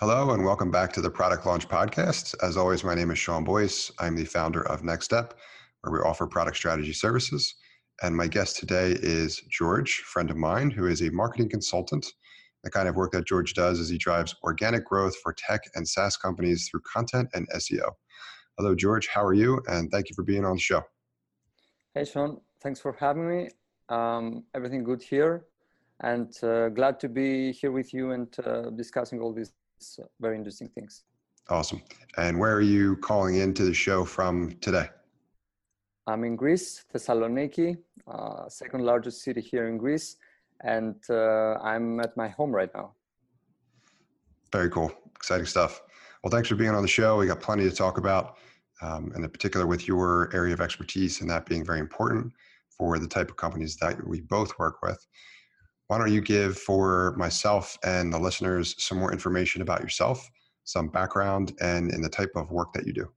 Hello, and welcome back to the Product Launch Podcast. As always, my name is Sean Boyce. I'm the founder of Next Step, where we offer product strategy services. And my guest today is George, a friend of mine, who is a marketing consultant. The kind of work that George does is he drives organic growth for tech and SaaS companies through content and SEO. Hello, George. How are you? And thank you for being on the show. Hey, Sean. Thanks for having me. Um, everything good here, and uh, glad to be here with you and uh, discussing all these very interesting things. Awesome. And where are you calling into the show from today? I'm in Greece, Thessaloniki, uh, second largest city here in Greece, and uh, I'm at my home right now. Very cool. Exciting stuff. Well, thanks for being on the show. We got plenty to talk about, um, and in particular with your area of expertise and that being very important for the type of companies that we both work with why don't you give for myself and the listeners some more information about yourself, some background, and in the type of work that you do?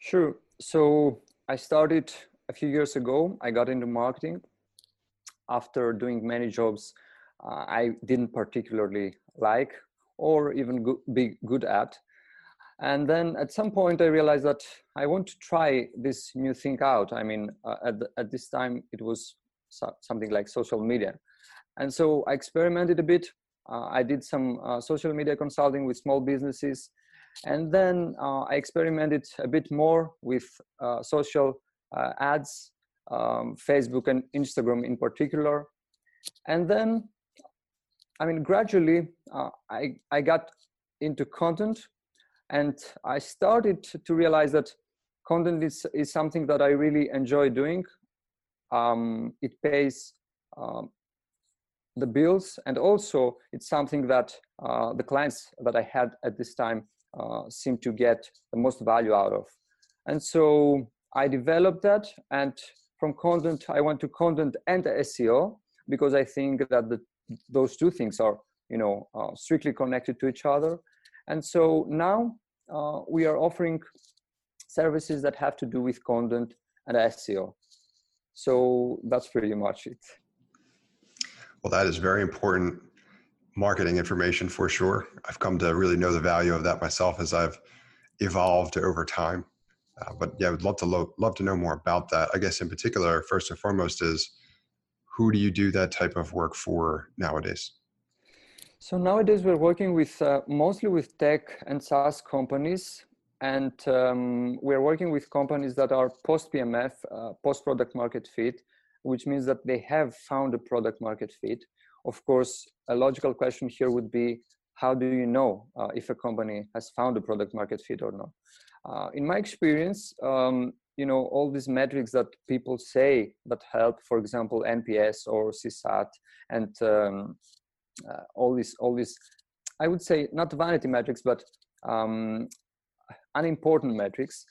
Sure. So I started a few years ago. I got into marketing after doing many jobs uh, I didn't particularly like or even go- be good at. And then at some point, I realized that I want to try this new thing out. I mean, uh, at, the, at this time, it was so- something like social media. And so I experimented a bit. Uh, I did some uh, social media consulting with small businesses. And then uh, I experimented a bit more with uh, social uh, ads, um, Facebook and Instagram in particular. And then, I mean, gradually uh, I, I got into content and I started to realize that content is, is something that I really enjoy doing. Um, it pays um, the bills and also it's something that uh, the clients that i had at this time uh, seem to get the most value out of. And so i developed that and from content i went to content and seo because i think that the, those two things are you know uh, strictly connected to each other. And so now uh, we are offering services that have to do with content and seo so that's pretty much it well, that is very important marketing information for sure. I've come to really know the value of that myself as I've evolved over time. Uh, but yeah, I would love to lo- love to know more about that. I guess in particular, first and foremost, is who do you do that type of work for nowadays? So nowadays we're working with uh, mostly with tech and SaaS companies, and um, we're working with companies that are post PMF, uh, post product market fit, which means that they have found a product market fit. Of course, a logical question here would be how do you know uh, if a company has found a product market fit or not? Uh, in my experience, um, you know, all these metrics that people say that help, for example, NPS or CSAT and um, uh, all these, all these, I would say not vanity metrics, but um, unimportant metrics.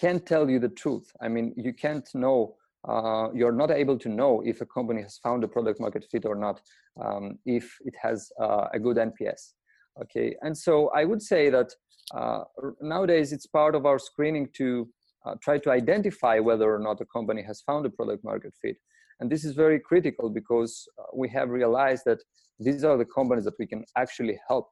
Can't tell you the truth. I mean, you can't know, uh, you're not able to know if a company has found a product market fit or not, um, if it has uh, a good NPS. Okay, and so I would say that uh, nowadays it's part of our screening to uh, try to identify whether or not a company has found a product market fit. And this is very critical because uh, we have realized that these are the companies that we can actually help.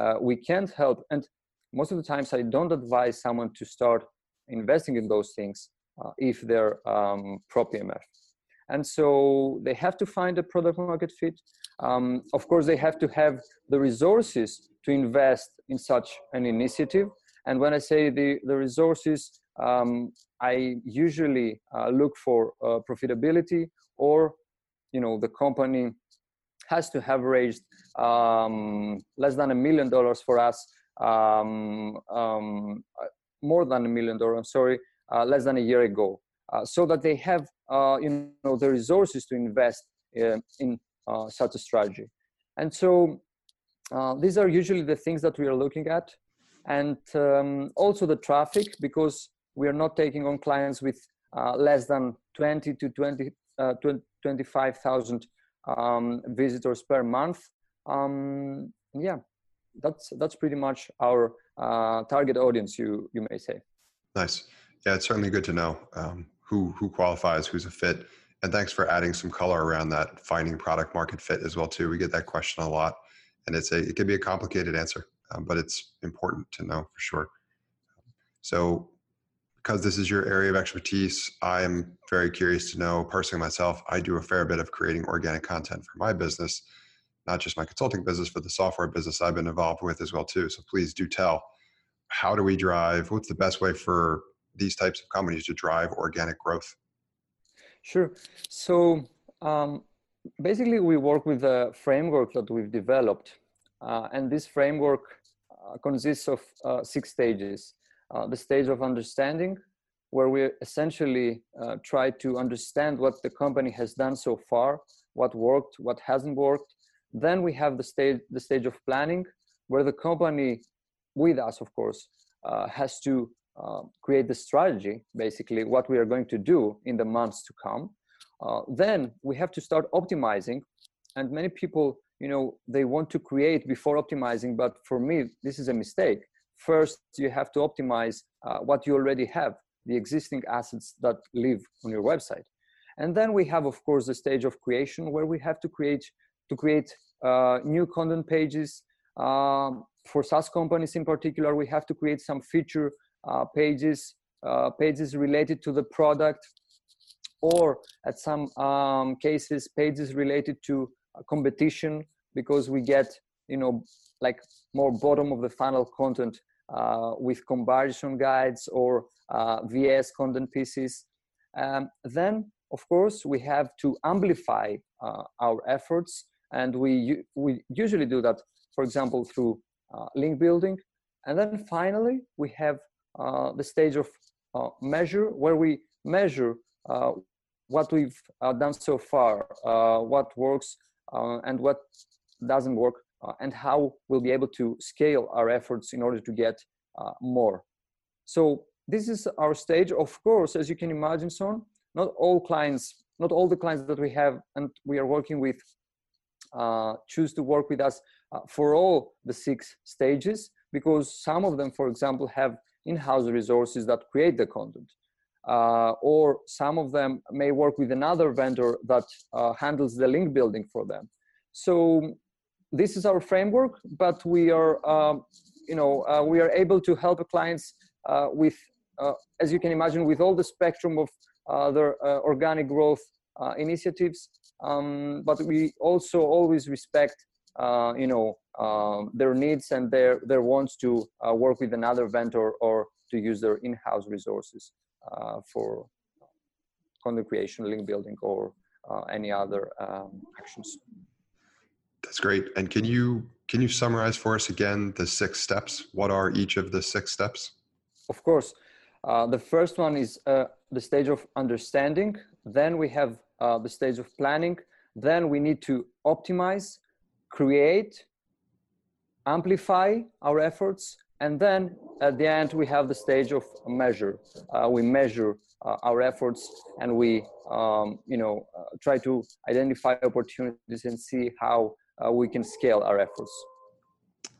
Uh, we can't help, and most of the times I don't advise someone to start investing in those things uh, if they're um, pro PMF. And so they have to find a product market fit. Um, of course, they have to have the resources to invest in such an initiative. And when I say the, the resources, um, I usually uh, look for uh, profitability or, you know, the company has to have raised um, less than a million dollars for us um, um, more than a million dollars, I'm sorry, uh, less than a year ago, uh, so that they have uh, you know the resources to invest in, uh, such a strategy. And so uh, these are usually the things that we are looking at, and um, also the traffic because we are not taking on clients with uh, less than 20 to 20, 25,000 um, visitors per month. Um, yeah, that's that's pretty much our uh, target audience, you you may say. Nice. Yeah, it's certainly good to know um, who who qualifies, who's a fit, and thanks for adding some color around that finding product market fit as well too. We get that question a lot, and it's a it can be a complicated answer, um, but it's important to know for sure. So, because this is your area of expertise, I am very curious to know personally myself. I do a fair bit of creating organic content for my business, not just my consulting business, but the software business I've been involved with as well too. So please do tell. How do we drive? What's the best way for these types of companies to drive organic growth? Sure. So um, basically, we work with a framework that we've developed, uh, and this framework uh, consists of uh, six stages. Uh, the stage of understanding, where we essentially uh, try to understand what the company has done so far, what worked, what hasn't worked. Then we have the stage, the stage of planning, where the company, with us, of course, uh, has to uh, create the strategy, basically what we are going to do in the months to come. Uh, then we have to start optimizing. And many people, you know, they want to create before optimizing, but for me, this is a mistake. First, you have to optimize uh, what you already have, the existing assets that live on your website. And then we have, of course, the stage of creation where we have to create to create uh, new content pages. Um, for SaaS companies in particular, we have to create some feature uh, pages, uh, pages related to the product, or at some um, cases, pages related to competition because we get, you know, like more bottom of the funnel content uh, with comparison guides or VS content pieces. Um, then, of course, we have to amplify our efforts and we we usually do that for example through uh, link building and then finally we have uh, the stage of uh, measure where we measure uh, what we've done so far, what works and what doesn't work, and how we'll be able to scale our efforts in order to get more. So this is our stage. Of course, as you can imagine, son, not all clients, not all the clients that we have and we are working with uh, choose to work with us uh, for all the six stages because some of them, for example, have in-house resources that create the content. Uh, or some of them may work with another vendor that uh, handles the link building for them. So this is our framework, but we are, um, you know, uh, we are able to help clients with, as you can imagine, with all the spectrum of their organic growth initiatives. Um, but we also always respect uh, you know um, their needs and their their wants to uh, work with another vendor or to use their in-house resources uh, for content creation, link building, or uh, any other um, actions. That's great. And can you can you summarize for us again the six steps? What are each of the six steps? Of course. Uh, the first one is uh, the stage of understanding. Then we have the stage of planning. Then we need to optimize create, amplify our efforts, and then at the end we have the stage of measure. Uh, we measure uh, our efforts and we, um, you know, uh, try to identify opportunities and see how uh, we can scale our efforts.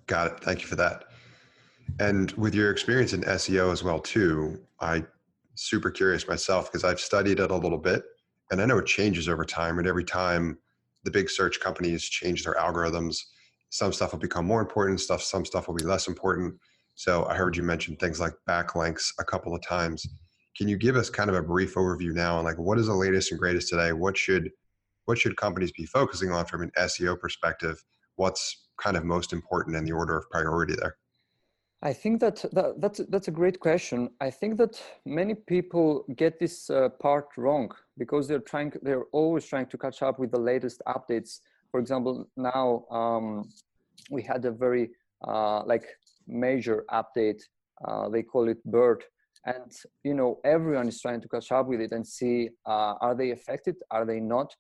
Got it. Thank you for that. And with your experience in SEO as well too, I super curious myself because I've studied it a little bit and I know it changes over time and every time the big search companies change their algorithms. Some stuff will become more important, stuff some stuff will be less important. So I heard you mention things like backlinks a couple of times. Can you give us kind of a brief overview now on like what is the latest and greatest today? What should what should companies be focusing on from an SEO perspective? What's kind of most important in the order of priority there? I think that, that that's that's a great question. I think that many people get this uh, part wrong because they're trying they're always trying to catch up with the latest updates. For example, now um, we had a very uh, like major update. Uh, they call it BERT, and you know everyone is trying to catch up with it and see uh, are they affected, are they not,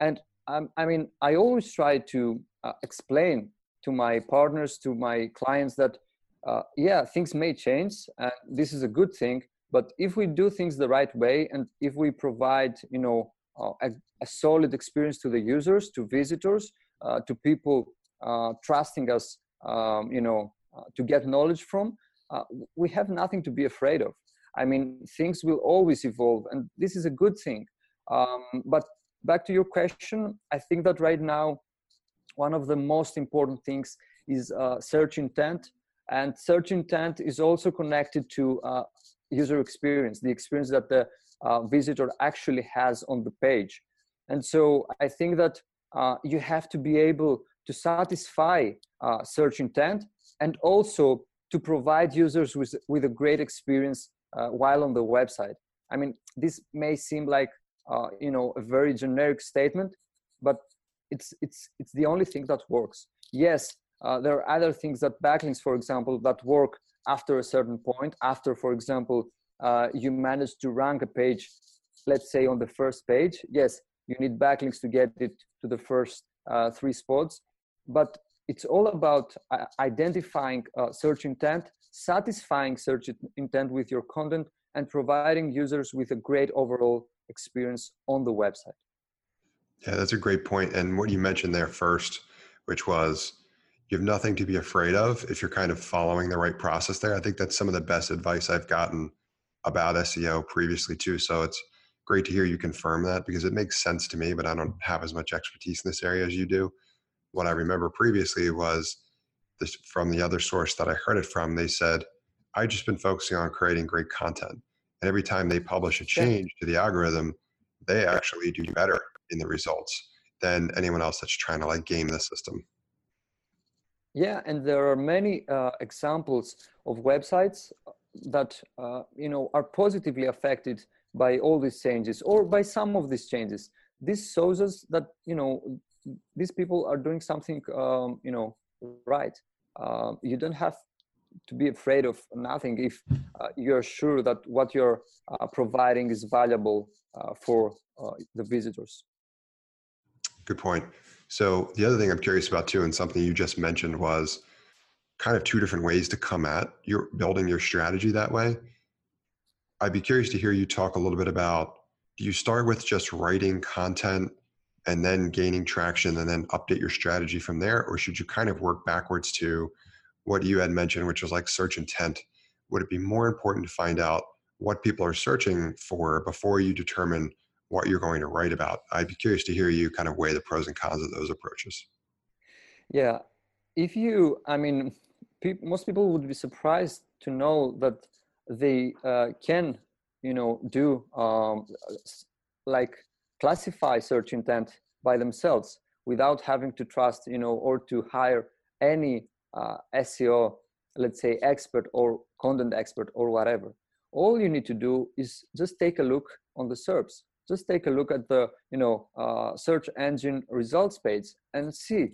and um, I mean I always try to uh, explain to my partners, to my clients that uh, yeah, things may change, and this is a good thing. But if we do things the right way, and if we provide, you know, uh, a, a, solid experience to the users, to visitors, uh, to people uh, trusting us, um, you know, to get knowledge from, we have nothing to be afraid of. I mean, things will always evolve, and this is a good thing. Um, but back to your question, I think that right now one of the most important things is uh, search intent and search intent is also connected to uh, user experience the experience that the uh, visitor actually has on the page. And so i think that uh, you have to be able to satisfy uh, search intent and also to provide users with, with a great experience uh, while on the website. I mean this may seem like you know a very generic statement but it's it's it's the only thing that works. Yes uh, there are other things that backlinks, for example, that work after a certain point. After, for example, uh, you manage to rank a page, let's say on the first page. Yes, you need backlinks to get it to the first uh, three spots. But it's all about uh, identifying uh, search intent, satisfying search intent with your content, and providing users with a great overall experience on the website. Yeah, that's a great point. And what you mentioned there first, which was you have nothing to be afraid of if you're kind of following the right process there. I think that's some of the best advice I've gotten about SEO previously too. So it's great to hear you confirm that because it makes sense to me, but I don't have as much expertise in this area as you do. What I remember previously was this from the other source that I heard it from. They said, "I've just been focusing on creating great content. And every time they publish a change to the algorithm, they actually do better in the results than anyone else that's trying to like game the system. Yeah, and there are many uh, examples of websites that uh, you know are positively affected by all these changes or by some of these changes. This shows us that you know these people are doing something um, you know right. Uh, you don't have to be afraid of nothing if uh, you're sure that what you're uh, providing is valuable uh, for the visitors. Good point. So the other thing I'm curious about too, and something you just mentioned was kind of two different ways to come at your building your strategy that way. I'd be curious to hear you talk a little bit about do you start with just writing content and then gaining traction and then update your strategy from there? Or should you kind of work backwards to what you had mentioned, which was like search intent? Would it be more important to find out what people are searching for before you determine what you're going to write about. I'd be curious to hear you kind of weigh the pros and cons of those approaches. Yeah, if you, I mean, pe- most people would be surprised to know that they uh, can, you know, do um, like classify search intent by themselves without having to trust, you know, or to hire any uh, SEO, let's say, expert or content expert or whatever. All you need to do is just take a look on the SERPs just take a look at the you know uh, search engine results page and see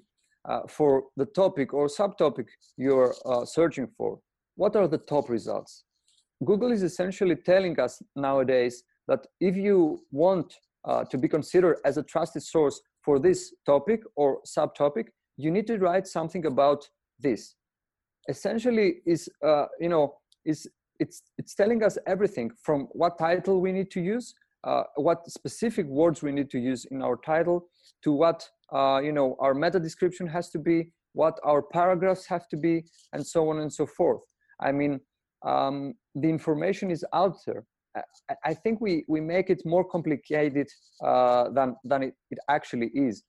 uh, for the topic or subtopic you're uh, searching for what are the top results? Google is essentially telling us nowadays that if you want uh, to be considered as a trusted source for this topic or subtopic you need to write something about this. Essentially is uh, you know is it's it's telling us everything from what title we need to use uh, what specific words we need to use in our title to what uh, you know our meta description has to be what our paragraphs have to be and so on and so forth. I mean um, the information is out there. I, I, think we we make it more complicated uh, than than it, it, actually is.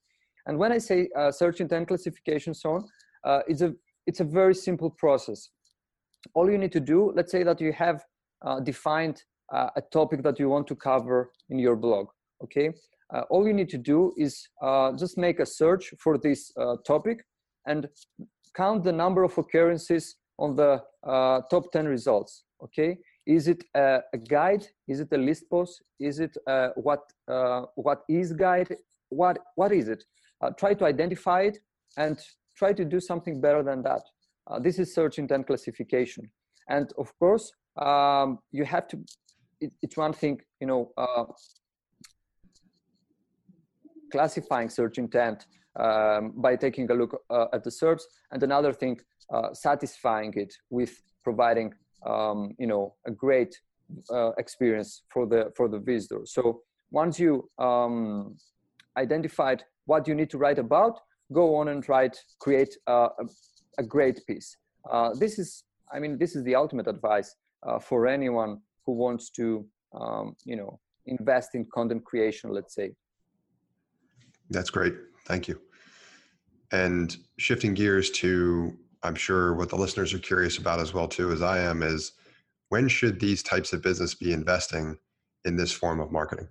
And when i say uh, search intent classification so on uh, it's a it's a very simple process. All you need to do let's say that you have uh, defined uh, a topic that you want to cover in your blog okay? Uh, all you need to do is uh, just make a search for this uh, topic and count the number of occurrences on the uh, top 10 results okay? Is it a, a, guide? Is it a list post? Is it uh, what what is guide? What what is it? Try to identify it and try to do something better than that. This is search intent classification. And of course um, you have to it, it's one thing, you know, uh, classifying search intent um, by taking a look uh, at the SERPs, and another thing, uh, satisfying it with providing, um, you know, a great uh, experience for the for the visitor. So once you um, identified what you need to write about, go on and write, create a, a great piece. Uh, this is, I mean, this is the ultimate advice uh, for anyone who wants to um, you know invest in content creation let's say that's great thank you And shifting gears to, I'm sure what the listeners are curious about as well too, as I am, is when should these types of business be investing in this form of marketing?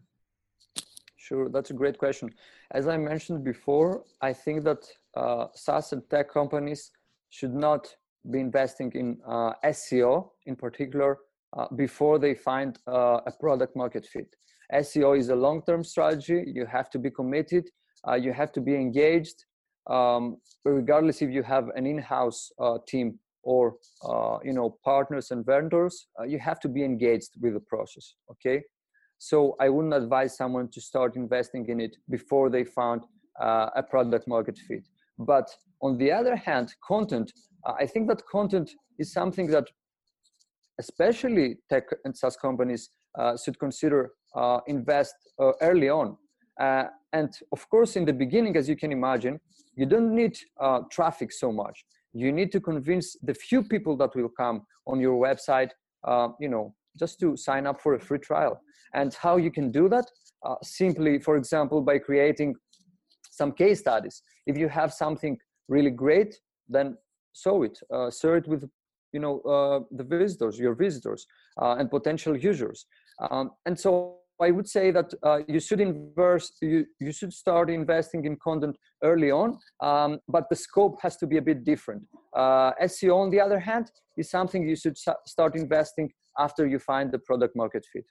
Sure, that's a great question. As I mentioned before, I think that uh, SaaS and tech companies should not be investing in uh, SEO in particular uh, before they find uh, a product market fit. SEO is a long term strategy. You have to be committed, uh, you have to be engaged, um, regardless if you have an in house uh, team or uh, you know partners and vendors you have to be engaged with the process okay so i wouldn't advise someone to start investing in it before they found a product market fit but on the other hand content I think that content is something that especially tech and SaaS companies uh, should consider uh, invest uh, early on. Uh, and of course, in the beginning, as you can imagine, you don't need uh, traffic so much. You need to convince the few people that will come on your website, uh, you know, just to sign up for a free trial. And how you can do that? simply, for example, by creating some case studies. If you have something really great, then show it share it with you know uh, the visitors your visitors uh, and potential users um, and so I would say that uh, you should invest. You, you should start investing in content early on, um, but the scope has to be a bit different. Uh, SEO, on the other hand, is something you should start investing after you find the product market fit.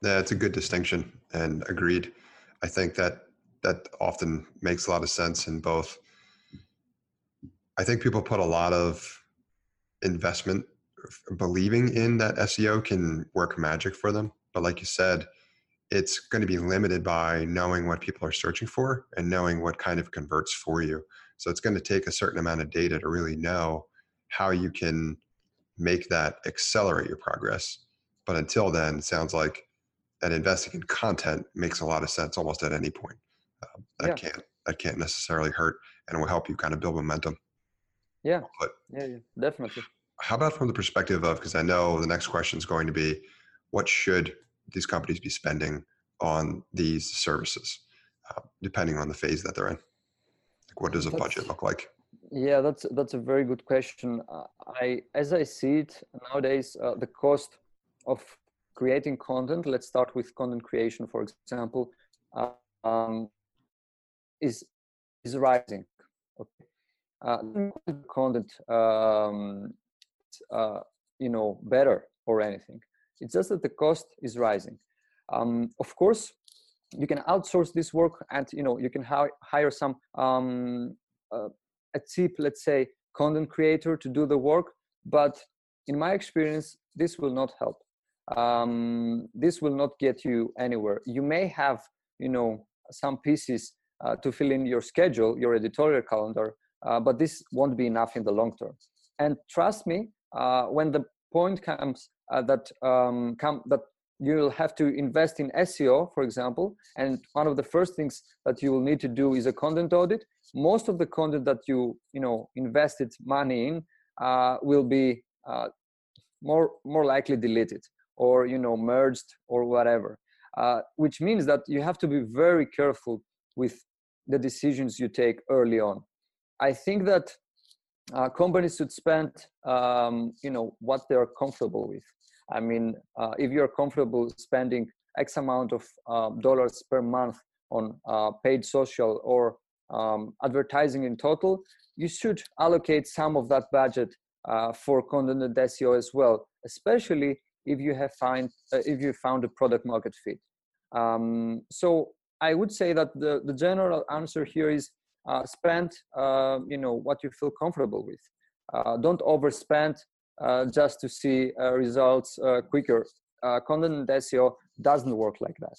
That's a good distinction, and agreed. I think that that often makes a lot of sense in both I think people put a lot of investment believing in that SEO can work magic for them. But like you said, it's going to be limited by knowing what people are searching for and knowing what kind of converts for you. So it's going to take a certain amount of data to really know how you can make that accelerate your progress. But until then, it sounds like that investing in content makes a lot of sense almost at any point. Uh, that yeah. can't that can't necessarily hurt and will help you kind of build momentum. Yeah. But yeah, yeah, definitely. How about from the perspective of, because I know the next question is going to be, what should these companies be spending on these services, uh, depending on the phase that they're in? Like, what does a that's, budget look like? Yeah, that's that's a very good question. Uh, I, as I see it nowadays, uh, the cost of creating content. Let's start with content creation, for example, um, is is rising uh, content um, uh, you know better or anything. It's just that the cost is rising. Um, of course you can outsource this work and you know you can hi- hire some um, uh, a cheap let's say content creator to do the work but in my experience this will not help. Um, this will not get you anywhere. You may have you know some pieces uh, to fill in your schedule your editorial calendar uh, but this won't be enough in the long term. And trust me, uh, when the point comes uh, that um, come that you will have to invest in SEO, for example, and one of the first things that you will need to do is a content audit. Most of the content that you you know invested money in uh, will be uh, more more likely deleted or you know merged or whatever, uh, which means that you have to be very careful with the decisions you take early on. I think that uh, companies should spend, um, you know, what they are comfortable with. I mean, uh, if you're comfortable spending X amount of uh, dollars per month on uh, paid social or um, advertising in total, you should allocate some of that budget uh, for content and SEO as well, especially if you have find uh, if you found a product market fit. Um, so I would say that the, the general answer here is uh, spend uh, you know what you feel comfortable with. Uh, don't overspend uh, just to see uh, results uh, quicker. Content seo doesn't work like that.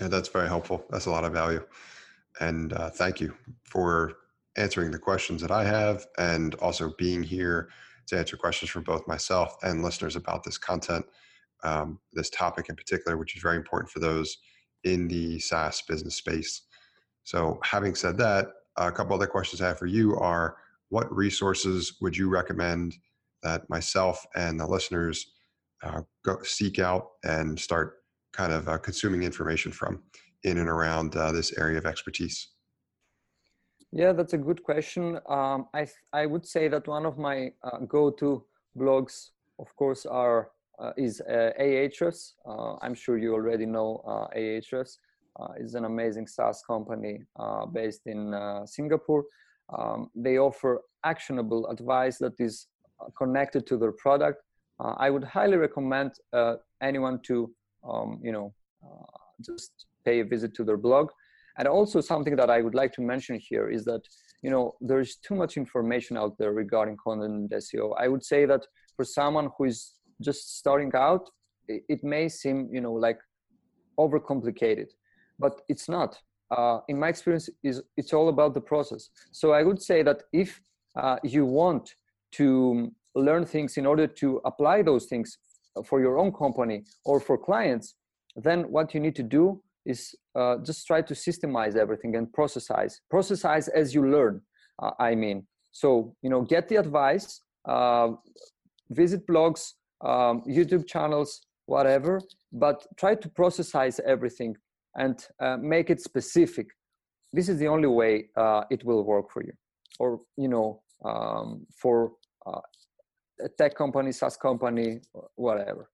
Yeah that's very helpful. That's a lot of value. And thank you for answering the questions that i have and also being here to answer questions from both myself and listeners about this content um, this topic in particular which is very important for those in the SaaS business space. So, having said that, a couple other questions I have for you are what resources would you recommend that myself and the listeners uh, go seek out and start kind of uh, consuming information from in and around uh, this area of expertise? Yeah, that's a good question. Um, I I would say that one of my uh, go-to blogs, of course, are uh, is uh, Ahrefs. Uh, I'm sure you already know uh, Ahrefs. Uh, it's an amazing SaaS company uh, based in Singapore. Um, they offer actionable advice that is connected to their product. I would highly recommend anyone to, um, you know, just pay a visit to their blog. And also something that I would like to mention here is that you know there's too much information out there regarding content and SEO. I would say that for someone who is just starting out, it may seem you know like overcomplicated, but it's not. Uh, in my experience, is it's all about the process. So I would say that if uh, you want to learn things in order to apply those things for your own company or for clients, then what you need to do is uh, just try to systemize everything and processize processize as you learn uh, i mean so you know get the advice uh, visit blogs um, youtube channels whatever but try to processize everything and uh, make it specific this is the only way uh, it will work for you or you know um, for uh, a tech company saas company whatever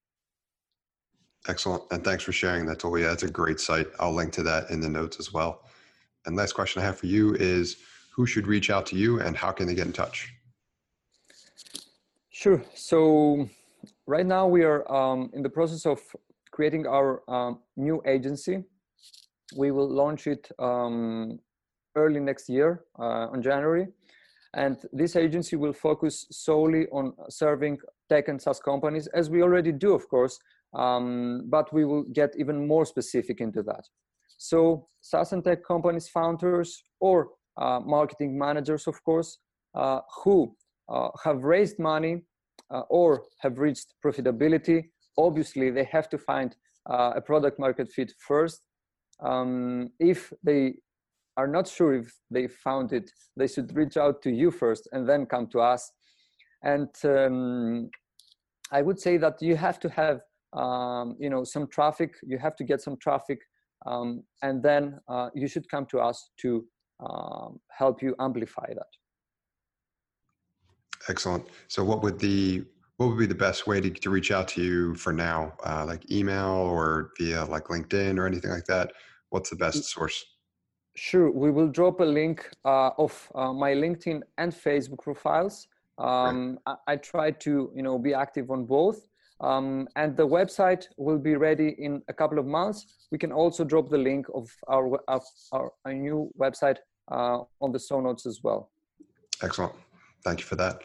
Excellent. And thanks for sharing that, Tolia. That's a great site. I'll link to that in the notes as well. And last question I have for you is who should reach out to you and how can they get in touch? Sure. So right now we are um, in the process of creating our um, new agency. We will launch it um, early next year uh, on January. And this agency will focus solely on serving tech and SaaS companies, as we already do, of course, um, but we will get even more specific into that. So SaaS and tech companies founders or uh, marketing managers, of course, uh, who uh, have raised money uh, or have reached profitability, obviously they have to find uh, a product market fit first. Um, if they are not sure if they found it, they should reach out to you first and then come to us. And um, I would say that you have to have um, you know some traffic you have to get some traffic um, and then uh, you should come to us to um, help you amplify that excellent. So what would the what would be the best way to, to reach out to you for now? Uh, like email or via like linkedin or anything like that? What's the best source? Sure. We will drop a link uh, of uh, my linkedin and facebook profiles. Um, I, I, try to you know be active on both. Um, and the website will be ready in a couple of months. We can also drop the link of our, of our, our new website uh, on the show notes as well. Excellent. Thank you for that.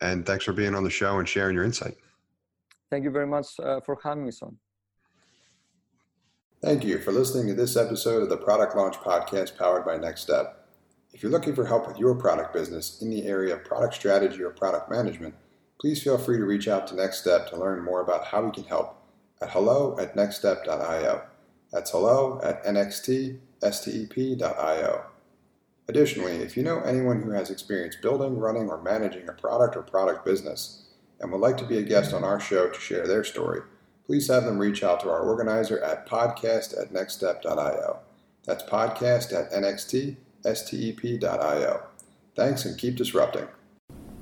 And thanks for being on the show and sharing your insight. Thank you very much uh, for having me, son. Thank you for listening to this episode of the Product Launch Podcast powered by Next Step. If you're looking for help with your product business in the area of product strategy or product management, please feel free to reach out to Next Step to learn more about how we can help at hello at nextstep.io. That's hello at nxtstep.io. Additionally, if you know anyone who has experience building, running, or managing a product or product business and would like to be a guest on our show to share their story, please have them reach out to our organizer at podcast at nextstep.io. That's podcast at nxtstep.io. Thanks and keep disrupting.